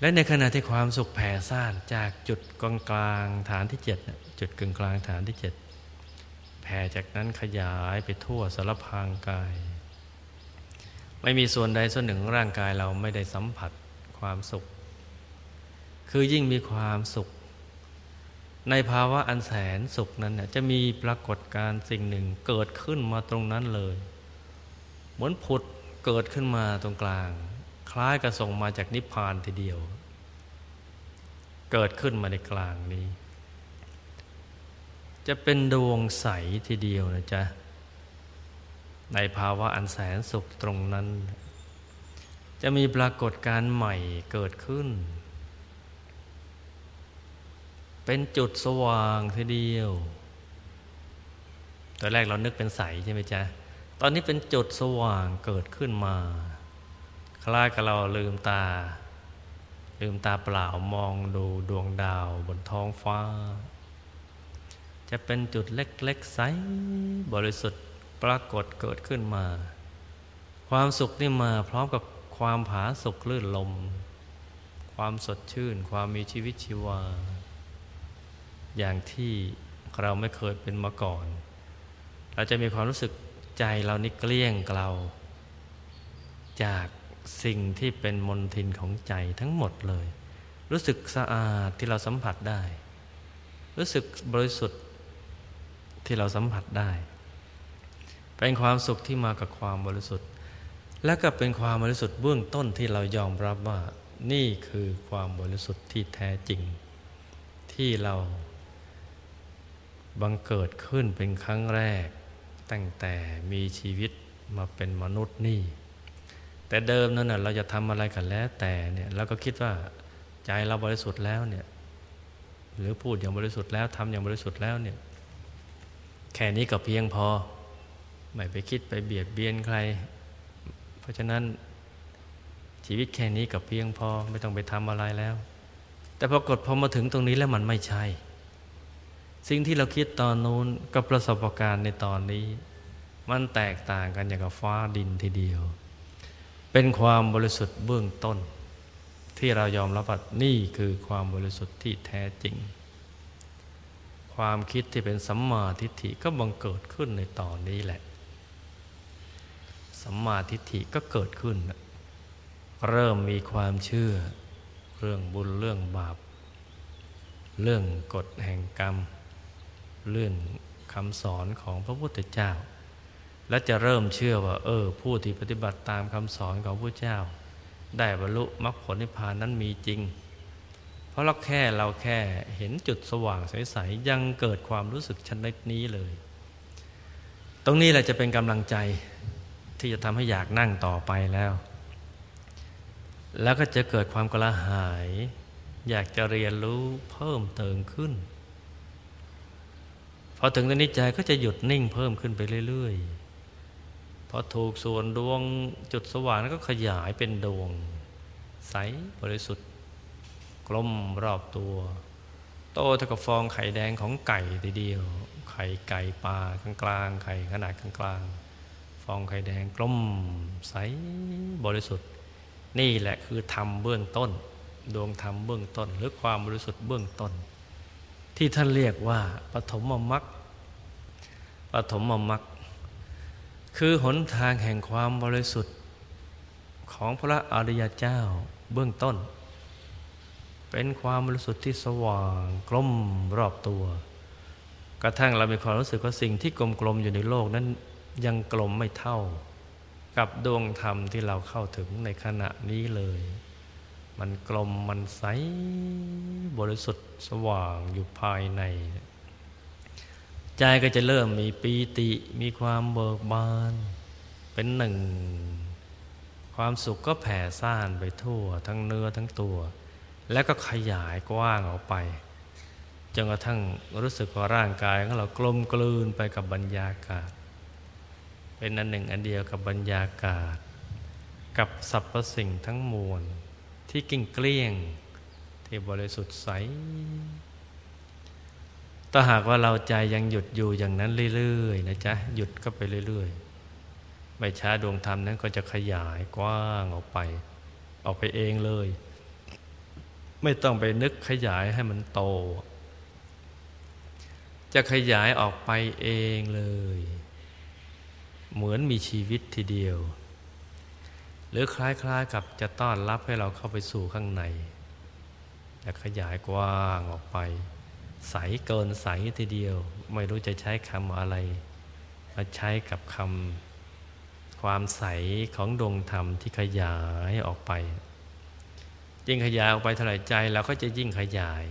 และในขณะที่ความสุขแผ่ซ่านจากจุดกลางกลางฐานที่เจ็ดจุดกลางกลางฐานที่เจ็ดแผ่จากนั้นขยายไปทั่วสารพางกาย ไม่มีส่วนใดส่วนหนึ่งร่างกายเราไม่ได้สัมผัสความสุข คือยิ่งมีความสุข ในภาวะอันแสนสุขนั้นจะมีปรากฏการสิ่งหนึ่งเกิดขึ้นมาตรงนั้นเลย เหมือนผุดเกิดขึ้นมาตรงกลาง คล้ายกับส่งมาจากนิพพานทีเดียว เกิดขึ้นมาในกลางนี้ จะเป็นดวงใสทีเดียวนะจ๊ะ ในภาวะอันแสนสุขตรงนั้น จะมีปรากฏการใหม่เกิดขึ้น เป็นจุดสว่างทีเดียวตอนแรกเรานึกเป็นใสใช่ไหมจ๊ะ ตอนนี้เป็นจุดสว่างเกิดขึ้นมา คล้ายกับเราลืมตา ลืมตาเปล่ามองดูดวงดาวบนท้องฟ้า จะเป็นจุดเล็ก ๆ ใสบริสุทธิ์ ปรากฏเกิดขึ้นมา ความสุขนี่มาพร้อมกับความผาสุกลื่นลม ความสดชื่น ความมีชีวิตชีวา อย่างที่เราไม่เคยเป็นมาก่อน เราจะมีความรู้สึกใจเรานี่เกลี้ยงเกลาจากสิ่งที่เป็นมนทินของใจทั้งหมดเลย รู้สึกสะอาดที่เราสัมผัสได้ รู้สึกบริสุทธิ์ที่เราสัมผัสได้ เป็นความสุขที่มากับความบริสุทธิ์ และก็เป็นความบริสุทธิ์เบื้องต้นที่เรายอมรับว่านี่คือความบริสุทธิ์ที่แท้จริง ที่เราบังเกิดขึ้นเป็นครั้งแรก ตั้งแต่มีชีวิตมาเป็นมนุษย์นี่ แต่เดิมนั้นเราจะทำอะไรกันแล้วแต่เนี่ยเราก็คิดว่าใจเราบริสุทธิ์แล้วเนี่ยหรือพูดอย่างบริสุทธิ์แล้วทำอย่างบริสุทธิ์แล้วเนี่ยแค่นี้ก็เพียงพอ ไม่ไปคิดไปเบียดเบียนใคร เพราะฉะนั้นชีวิตแค่นี้ก็เพียงพอไม่ต้องไปทำอะไรแล้ว แต่พอกดพอมาถึงตรงนี้แล้วมันไม่ใช่ สิ่งที่เราคิดตอนนู้นกับประสบการณ์ในตอนนี้ มันแตกต่างกันอย่างกับฟ้าดินทีเดียว เป็นความบริสุทธิ์เบื้องต้น ที่เรายอมรับว่านี่คือความบริสุทธิ์ที่แท้จริง ความคิดที่เป็นสัมมาทิฏฐิก็บังเกิดขึ้นในตอนนี้แหละ สัมมาทิฏฐิก็เกิดขึ้น เริ่มมีความเชื่อ เรื่องบุญเรื่องบาป เรื่องกฎแห่งกรรม เรื่องคำสอนของพระพุทธเจ้า และจะเริ่มเชื่อว่า เออ ผู้ที่ปฏิบัติตามคำสอนของพระเจ้า ได้บรรลุมรรคผลนิพพานนั้นมีจริง เพราะเราแค่เราแค่เห็นจุดสว่างใสๆยังเกิดความรู้สึกชนิดนี้เลย ตรงนี้แหละจะเป็นกำลังใจ ที่จะทำให้อยากนั่งต่อไปแล้ว แล้วก็จะเกิดความกระหาย อยากจะเรียนรู้เพิ่มเติมขึ้น พอถึงตอนนี้ใจก็จะหยุดนิ่งเพิ่มขึ้นไปเรื่อยๆพอถูกส่วนดวงจุดสว่างก็ขยายเป็นดวง ใสบริสุทธิ์ กลมรอบตัว โตเท่ากับฟองไข่แดงของไก่ทีเดียว ไข่ไก่ปลากลางๆไข่ขนาดกลางๆ ฟองไข่แดงกลมใสบริสุทธิ์ นี่แหละคือธรรมเบื้องต้น ดวงธรรมเบื้องต้น หรือความบริสุทธิ์เบื้องต้น ที่ท่านเรียกว่าปฐมมรรคปฐมมรรคคือหนทางแห่งความบริสุทธิ์ของพระอริยเจ้าเบื้องต้น เป็นความบริสุทธิ์ที่สว่างกลมรอบตัว กระทั่งเรามีความรู้สึกว่าสิ่งที่กลมๆอยู่ในโลกนั้น ยังกลมไม่เท่า กับดวงธรรมที่เราเข้าถึงในขณะนี้เลย มันกลมมันใสบริสุทธิ์สว่างอยู่ภายใน ใจก็จะเริ่มมีปีติมีความเบิกบาน เป็นหนึ่ง ความสุขก็แผ่ซ่านไปทั่ว ทั้งเนื้อทั้งตัว แล้วก็ขยายกว้างออกไปจนกระทั่งรู้สึกว่าร่างกายของเรากลมกลืนไปกับบรรยากาศ เป็นอันหนึ่งอันเดียวกับบรรยากาศ กับสรรพสิ่งทั้งมวล ที่กิ้งเกลี้ยง ที่บริสุทธิ์ใสถ้าหากว่าเราใจยังหยุดอยู่อย่างนั้นเรื่อยๆนะจ๊ะหยุดก็ไปเรื่อยๆไม่ช้าดวงธรรมนั้นก็จะขยายกว้างออกไป ออกไปเองเลย ไม่ต้องไปนึกขยายให้มันโต จะขยายออกไปเองเลย เหมือนมีชีวิตทีเดียว หรือคล้ายๆกับจะต้อนรับให้เราเข้าไปสู่ข้างในจะขยายกว้างออกไป ใสเกินใสทีเดียว ไม่รู้จะใช้คำอะไร มาใช้กับคำความใสของดวงธรรมที่ขยายออกไป ยิ่งขยายออกไปเท่าไหร่ใจเราก็จะยิ่งขยาย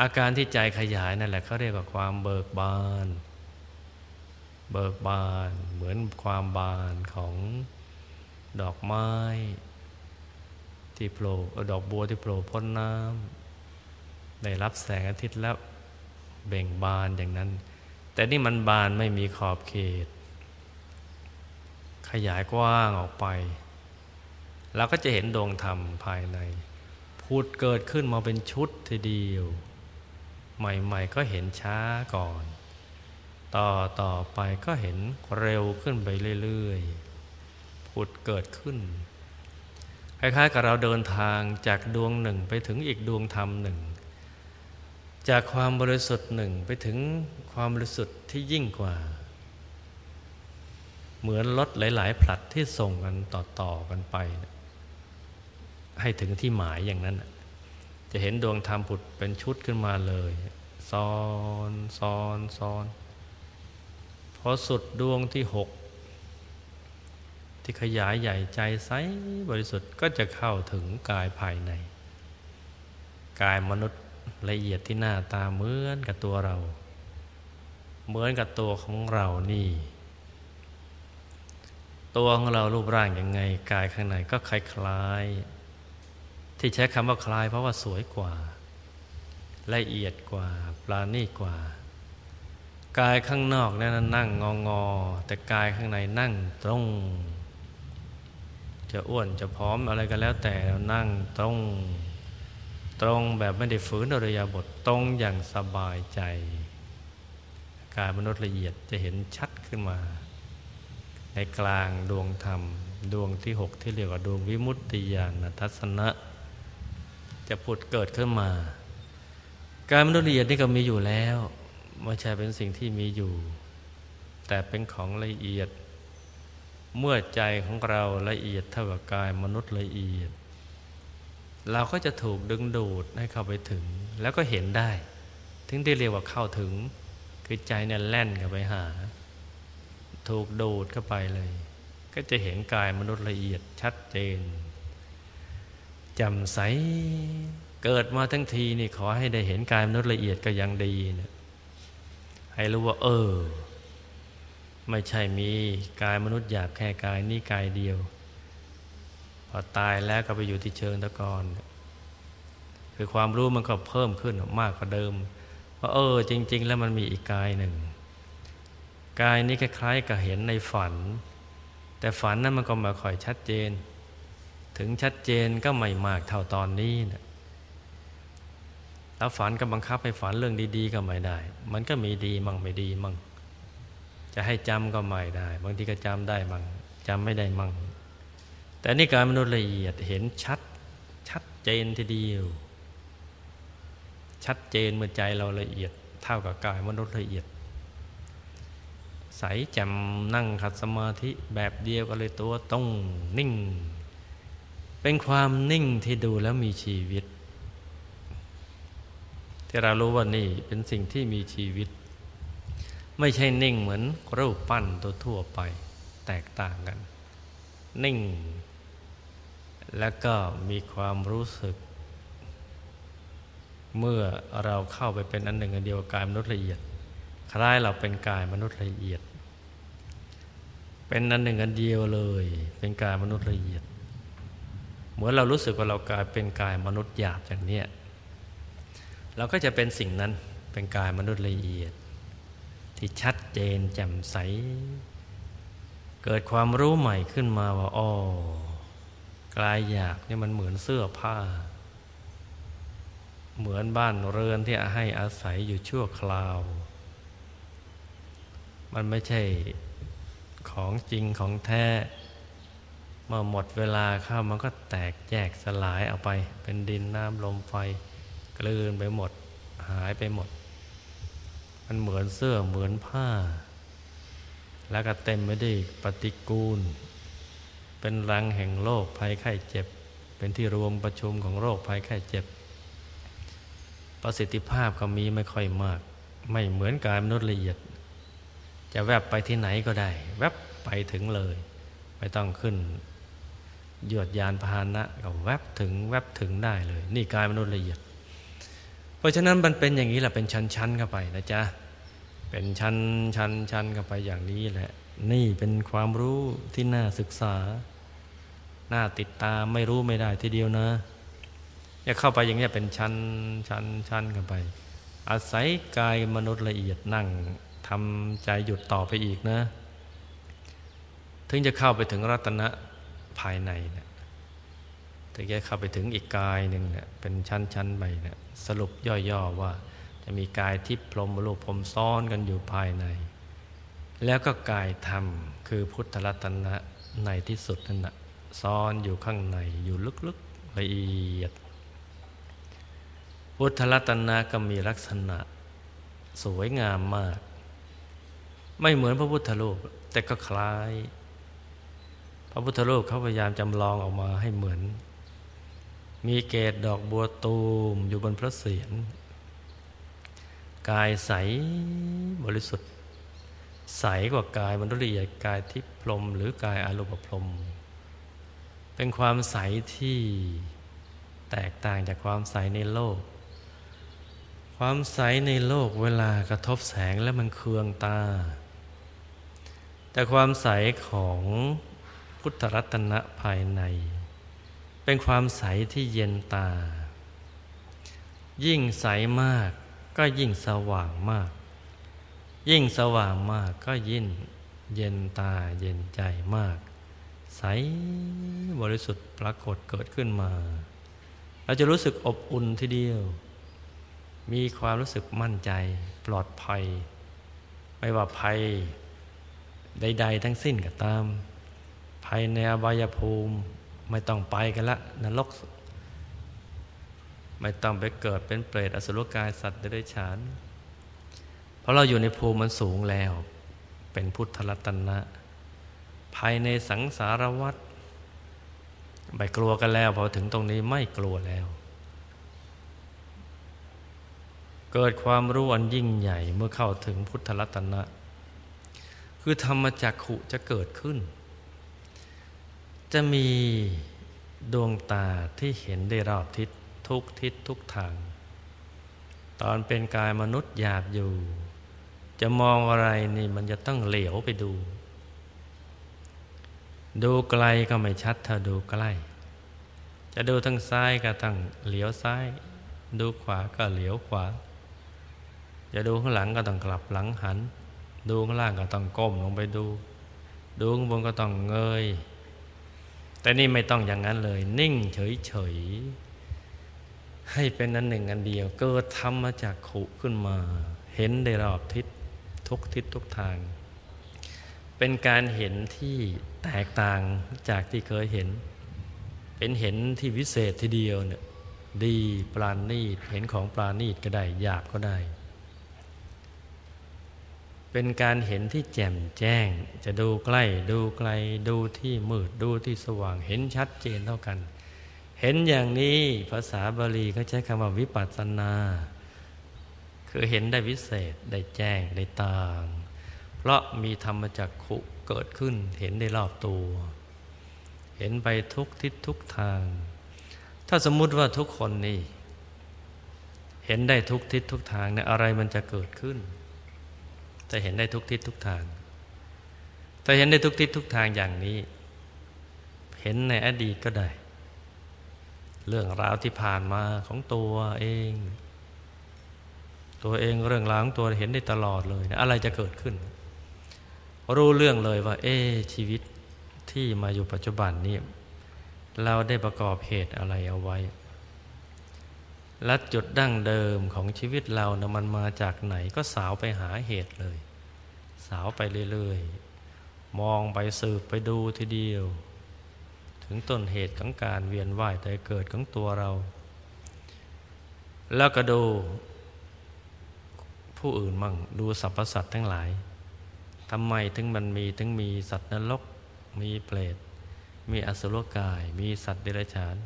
อาการที่ใจขยายนั่นแหละเขาเรียกว่าความเบิกบาน เบิกบานเหมือนความบานของดอกไม้ ที่โผล่ดอกบัวที่โผล่พ้นน้ำได้รับแสงอาทิตย์แล้วเบ่งบานอย่างนั้น แต่นี่มันบานไม่มีขอบเขต ขยายกว้างออกไปเราก็จะเห็นดวงธรรมภายในพูดเกิดขึ้นมาเป็นชุดทีเดียว ใหม่ ๆ ก็เห็นช้าก่อน ต่อต่อไปก็เห็นเร็วขึ้นไปเรื่อยๆผุดเกิดขึ้น คล้ายๆกับเราเดินทางจากดวงหนึ่งไปถึงอีกดวงธรรมหนึ่ง จากความบริสุทธิ์หนึ่งไปถึงความบริสุทธิ์ที่ยิ่งกว่า เหมือนรถหลาย ๆ ผลัดที่ส่งกันต่อๆกันไป ให้ถึงที่หมายอย่างนั้น จะเห็นดวงธรรมผุดเป็นชุดขึ้นมาเลยซ้อนซ้อนซ้อน พอสุดดวงที่หกที่ขยายใหญ่ใจใสบริสุทธิ์ก็จะเข้าถึงกายภายใน กายมนุษย์ละเอียดที่หน้าตาเหมือนกับตัวเรา เหมือนกับตัวของเรานี่ ตัวของเรารูปร่างยังไง กายข้างในก็คล้ายๆที่ใช้คำว่าคล้ายเพราะว่าสวยกว่า ละเอียดกว่า ปราณีกว่า กายข้างนอกนั่นนั่งงองอแต่กายข้างในนั่งตรง จะอ้วนจะพร้อมอะไรก็แล้วแต่นั่งตรง ตรงแบบไม่ได้ฝืนอริยบทตรงอย่างสบายใจ กายมนุษย์ละเอียดจะเห็นชัดขึ้นมา ในกลางดวงธรรม ดวงที่หกที่เรียกว่าดวงวิมุตติญาณทัศนะ จะผุดเกิดขึ้นมา การมนุษย์ละเอียดนี่ก็มีอยู่แล้ว ไม่ใช่เป็นสิ่งที่มีอยู่ แต่เป็นของละเอียด เมื่อใจของเราละเอียดเท่ากับกายมนุษย์ละเอียด เราก็จะถูกดึงดูดให้เข้าไปถึง แล้วก็เห็นได้ ถึงได้เรียกว่าเข้าถึง คือใจเนี่ยแล่นกันไปหา ถูกดูดเข้าไปเลย ก็จะเห็นกายมนุษย์ละเอียดชัดเจนจำใสเกิดมาทั้งทีนี่ขอให้ได้เห็นกายมนุษย์ละเอียดก็ยังดีนะ ให้รู้ว่า เออ ไม่ใช่มีกายมนุษย์หยาบแค่กายนี่กายเดียว พอตายแล้วก็ไปอยู่ที่เชิงตะกอนคือความรู้มันก็เพิ่มขึ้นมากกว่าเดิมว่าเออ จริง ๆ แล้วมันมีอีกกายหนึ่งกายนี้คล้ายๆกับเห็นในฝัน แต่ฝันนั้นมันก็ม่ค่อยชัดเจน ถึงชัดเจนก็ไม่มากเท่าตอนนี้นะ แล้วฝันก็บังคับให้ฝันเรื่องดี ๆ ก็ไม่ได้ มันก็มีดีมั่งไม่ดีมั่ง จะให้จำก็ไม่ได้ บางทีก็จำได้มั่งจำไม่ได้มั่ง แต่นี่การมนุษย์ละเอียดเห็นชัด ชัดเจนทีเดียว ชัดเจนเมื่อใจเราละเอียด เท่ากับกายมนุษย์ละเอียด ใสจำนั่งขัดสมาธิแบบเดียวกันเลยตัวต้องนิ่ง เป็นความนิ่งที่ดูแล้วมีชีวิต ที่เรารู้ว่านี่เป็นสิ่งที่มีชีวิต ไม่ใช่นิ่งเหมือนรูปปั้นตัวทั่วไปแตกต่างกัน นิ่ง และก็มีความรู้สึก เมื่อเราเข้าไปเป็นอันหนึ่งอันเดียวกายมนุษย์ละเอียด คล้ายเราเป็นกายมนุษย์ละเอียด เป็นอันหนึ่งอันเดียวเลย เป็นกายมนุษย์ละเอียดเหมือนเรารู้สึกว่าเรากลายเป็นกายมนุษย์หยาบอย่างเนี้ย เราก็จะเป็นสิ่งนั้นเป็นกายมนุษย์ละเอียด ที่ชัดเจนแจ่มใส เกิดความรู้ใหม่ขึ้นมาว่าอ๋อกลายหยาบนี่มันเหมือนเสื้อผ้า เหมือนบ้านเรือนที่ให้อาศัยอยู่ชั่วคราว มันไม่ใช่ของจริงของแท้เมื่อหมดเวลาเข้ามันก็แตกแยกสลายออกไป เป็นดินน้ำลมไฟ กลืนไปหมด หายไปหมด มันเหมือนเสื้อเหมือนผ้า แล้วก็เต็มไปด้วยปฏิกูล เป็นรังแห่งโรคภัยไข้เจ็บ เป็นที่รวมประชุมของโรคภัยไข้เจ็บ ประสิทธิภาพก็มีไม่ค่อยมาก ไม่เหมือนกายมนุษย์ละเอียด จะแวบไปที่ไหนก็ได้ แวบไปถึงเลย ไม่ต้องขึ้นยวดยานพาหนะก็แวบถึงแวบถึงได้เลย นี่กายมนุษย์ละเอียด เพราะฉะนั้นมันเป็นอย่างนี้แหละเป็นชั้นๆเข้าไปนะจ๊ะเป็นชั้นชั้นชั้นเข้าไปอย่างนี้แหละ นี่เป็นความรู้ที่น่าศึกษา น่าติดตามไม่รู้ไม่ได้ทีเดียวนะอย่าเข้าไปอย่างนี้เป็นชั้นชั้นชั้นเข้าไป อาศัยกายมนุษย์ละเอียดนั่งทำใจหยุดต่อไปอีกนะ ถึงจะเข้าไปถึงรัตนะภายในเนะ ถึงจะเข้าไปถึงอีกกายหนึ่งเนี่ยเป็นชั้นๆไปเนี่ยสรุปย่อๆว่า จะมีกายทิพย์พรมรูปพรมซ้อนกันอยู่ภายใน แล้วก็กายธรรมคือพุทธรัตนะในที่สุดนั่นนะซ้อนอยู่ข้างในอยู่ลึกๆละเอียด พุทธรัตนะก็มีลักษณะสวยงามมาก ไม่เหมือนพระพุทธรูปแต่ก็คล้าย พระพุทธรูปเขาพยายามจำลองออกมาให้เหมือน มีเกตดอกบัวตูมอยู่บนพระเศียรกายใสบริสุทธิ์ ใสกว่ากายมนุษย์ละเอียดกายทิพรมหรือกายอารูปพรม เป็นความใสที่แตกต่างจากความใสในโลก ความใสในโลกเวลากระทบแสงแล้วมันเคืองตา แต่ความใสของพุทธรัตนะภายใน เป็นความใสที่เย็นตา ยิ่งใสมากก็ยิ่งสว่างมาก ยิ่งสว่างมากก็ยิ่งเย็นตาเย็นใจมาก ใสบริสุทธิ์ปรากฏเกิดขึ้นมา เราจะรู้สึกอบอุ่นทีเดียว มีความรู้สึกมั่นใจปลอดภัย ไม่ว่าภัยใด ๆ ทั้งสิ้นก็ตาม ภัยในอบายภูมิ ไม่ต้องไปกันละนรก ไม่ต้องไปเกิดเป็นเปรตอสุรกายสัตว์เดรัจฉาน เพราะเราอยู่ในภูมิมันสูงแล้ว เป็นพุทธรัตนะ ภายในสังสารวัฏไม่กลัวกันแล้วพอถึงตรงนี้ไม่กลัวแล้ว เกิดความรู้อันยิ่งใหญ่เมื่อเข้าถึงพุทธรัตนะ คือธรรมจักขุจะเกิดขึ้น จะมีดวงตาที่เห็นได้รอบทิศทุกทิศทุกทาง ตอนเป็นกายมนุษย์หยาบอยู่ จะมองอะไรนี่มันจะต้องเหลียวไปดู ดูไกลก็ไม่ชัดถ้าดูใกล้ จะดูทั้งซ้ายก็ต้องเหลียวซ้าย ดูขวาก็เหลียวขวา จะดูข้างหลังก็ต้องกลับหลังหัน ดูข้างล่างก็ต้องก้มลงไปดู ดูข้างบนก็ต้องเงย แต่นี่ไม่ต้องอย่างนั้นเลย นิ่งเฉยๆให้เป็นอันหนึ่งอันเดียว เกิดธรรมาจากขุขึ้นมา เห็นได้รอบทิศทุกทิศทุกทาง เป็นการเห็นที่แตกต่างจากที่เคยเห็น เป็นเห็นที่วิเศษทีเดียวเนี่ยดีปราณีตเห็นของปราณีตก็ได้หยาบก็ได้ เป็นการเห็นที่แจ่มแจ้ง จะดูใกล้ดูไกลดูที่มืดดูที่สว่างเห็นชัดเจนเท่ากัน เห็นอย่างนี้ภาษาบาลีเขาใช้คำว่าวิปัสสนา คือเห็นได้วิเศษได้แจ้งได้ต่าง เพราะมีธรรมจักขุเกิดขึ้นเห็นได้รอบตัว เห็นไปทุกทิศทุกทาง ถ้าสมมุติว่าทุกคนนี่ เห็นได้ทุกทิศทุกทางเนี่ยอะไรมันจะเกิดขึ้น จะเห็นได้ทุกทิศทุกทาง ถ้าเห็นได้ทุกทิศทุกทางอย่างนี้ เห็นในอดีตก็ได้ เรื่องราวที่ผ่านมาของตัวเอง ตัวเองเรื่องราวของตัวเห็นได้ตลอดเลยอะไรจะเกิดขึ้น รู้เรื่องเลยว่า เอชีวิตที่มาอยู่ปัจจุบันนี้เราได้ประกอบเหตุอะไรเอาไว้ และจุดดั้งเดิมของชีวิตเรานะมันมาจากไหนก็สาวไปหาเหตุเลย สาวไปเรื่อยๆ มองไปสืบไปดูทีเดียว ถึงต้นเหตุของการเวียนว่ายแต่เกิดของตัวเรา แล้วก็ดู ผู้อื่นมั่งดูสรรพสัตว์ทั้งหลายทำไมถึงมันมีถึงมีสัตว์นรก มีเปรตมีอสุรกาย มีสัตว์เดรัจฉาน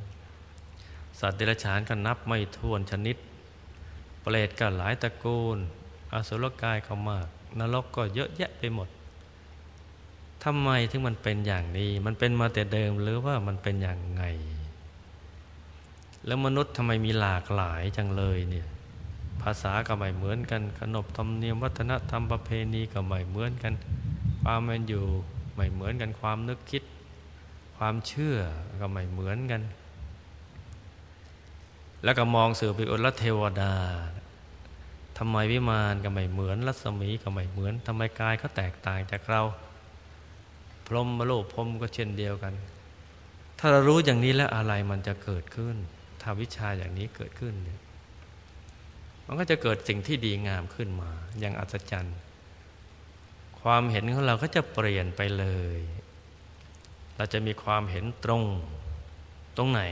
สัตว์เดรัจฉานก็นับไม่ถ้วนชนิด เปรตก็หลายตระกูล อสุรกายก็มาก นรกก็เยอะแยะไปหมดทำไมถึงมันเป็นอย่างนี้ มันเป็นมาแต่เดิมหรือว่ามันเป็นอย่างไง แล้วมนุษย์ทำไมมีหลากหลายจังเลยเนี่ย ภาษาก็ไม่เหมือนกัน ขนบธรรมเนียมวัฒนธรรมประเพณีก็ไม่เหมือนกัน ความมันอยู่ไม่เหมือนกัน ความนึกคิด ความเชื่อก็ไม่เหมือนกัน แล้วก็มองสืบไปอุละเทวดาทำไมวิมานก็ไม่เหมือนรัศมีก็ไม่เหมือนทำไมกายเขาแตกต่างจากเรา พรหมมโลกพรหมก็เช่นเดียวกัน ถ้าเรารู้อย่างนี้แล้วอะไรมันจะเกิดขึ้น ถ้าวิชาอย่างนี้เกิดขึ้นเนี่ยมันก็จะเกิดสิ่งที่ดีงามขึ้นมา อย่างอัศจรรย์ ความเห็นของเราก็จะเปลี่ยนไปเลย เราจะมีความเห็นตรง ตรงไหน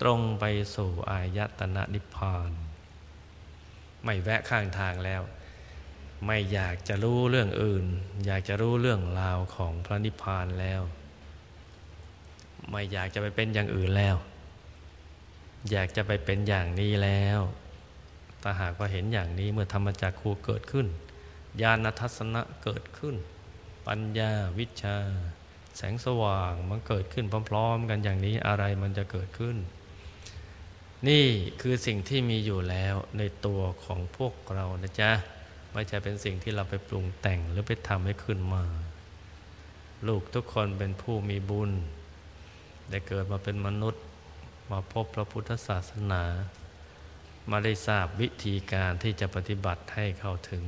ตรงไปสู่อายตนะนิพพานไม่แวะข้างทางแล้ว ไม่อยากจะรู้เรื่องอื่น อยากจะรู้เรื่องราวของพระนิพพานแล้ว ไม่อยากจะไปเป็นอย่างอื่นแล้ว อยากจะไปเป็นอย่างนี้แล้วถ้าหากว่าเห็นอย่างนี้เมื่อธรรมจักครูเกิดขึ้น ญาณทัศนะเกิดขึ้น ปัญญาวิชา แสงสว่างมันเกิดขึ้นพร้อม ๆ กันอย่างนี้อะไรมันจะเกิดขึ้น นี่คือสิ่งที่มีอยู่แล้วในตัวของพวกเรานะจ๊ะไม่ใช่เป็นสิ่งที่เราไปปรุงแต่งหรือไปทำให้ขึ้นมา ลูกทุกคนเป็นผู้มีบุญ ได้เกิดมาเป็นมนุษย์มาพบพระพุทธศาสนา มาได้ทราบวิธีการที่จะปฏิบัติให้เข้าถึง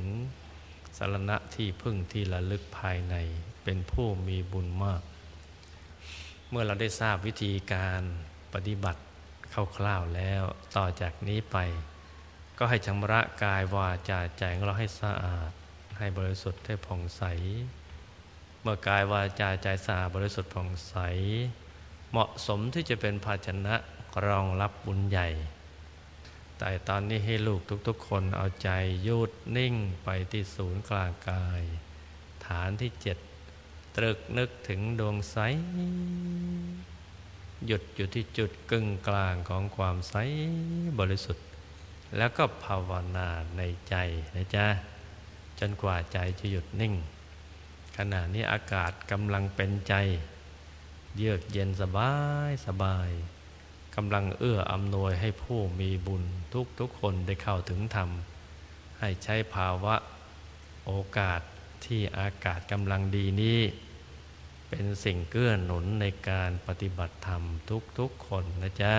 สารณะที่พึ่งที่ระลึกภายในเป็นผู้มีบุญมาก เมื่อเราได้ทราบวิธีการปฏิบัติ คร่าวๆแล้ว ต่อจากนี้ไป ก็ให้ชำระกายวาจาใจของเราให้สะอาด ให้บริสุทธิ์ให้ผ่องใส เมื่อกายวาจาใจสะอาดบริสุทธิ์ผ่องใส เหมาะสมที่จะเป็นภาชนะรองรับบุญใหญ่ แต่ตอนนี้ให้ลูกทุกๆ คนเอาใจยุดนิ่งไปที่ศูนย์กลางกาย ฐานที่เจ็ดตรึกนึกถึงดวงใส หยุดอยู่ที่จุดกึ่งกลางของความใสบริสุทธิ์ แล้วก็ภาวนาในใจนะจ๊ะจนกว่าใจจะหยุดนิ่ง ขณะนี้อากาศกำลังเป็นใจ เยือกเย็นสบายสบายกำลังเอื้ออำนวยให้ผู้มีบุญทุกทุกคนได้เข้าถึงธรรม ให้ใช้ภาวะโอกาสที่อากาศกำลังดีนี้ เป็นสิ่งเกื้อหนุนในการปฏิบัติธรรมทุกๆคนนะจ๊ะ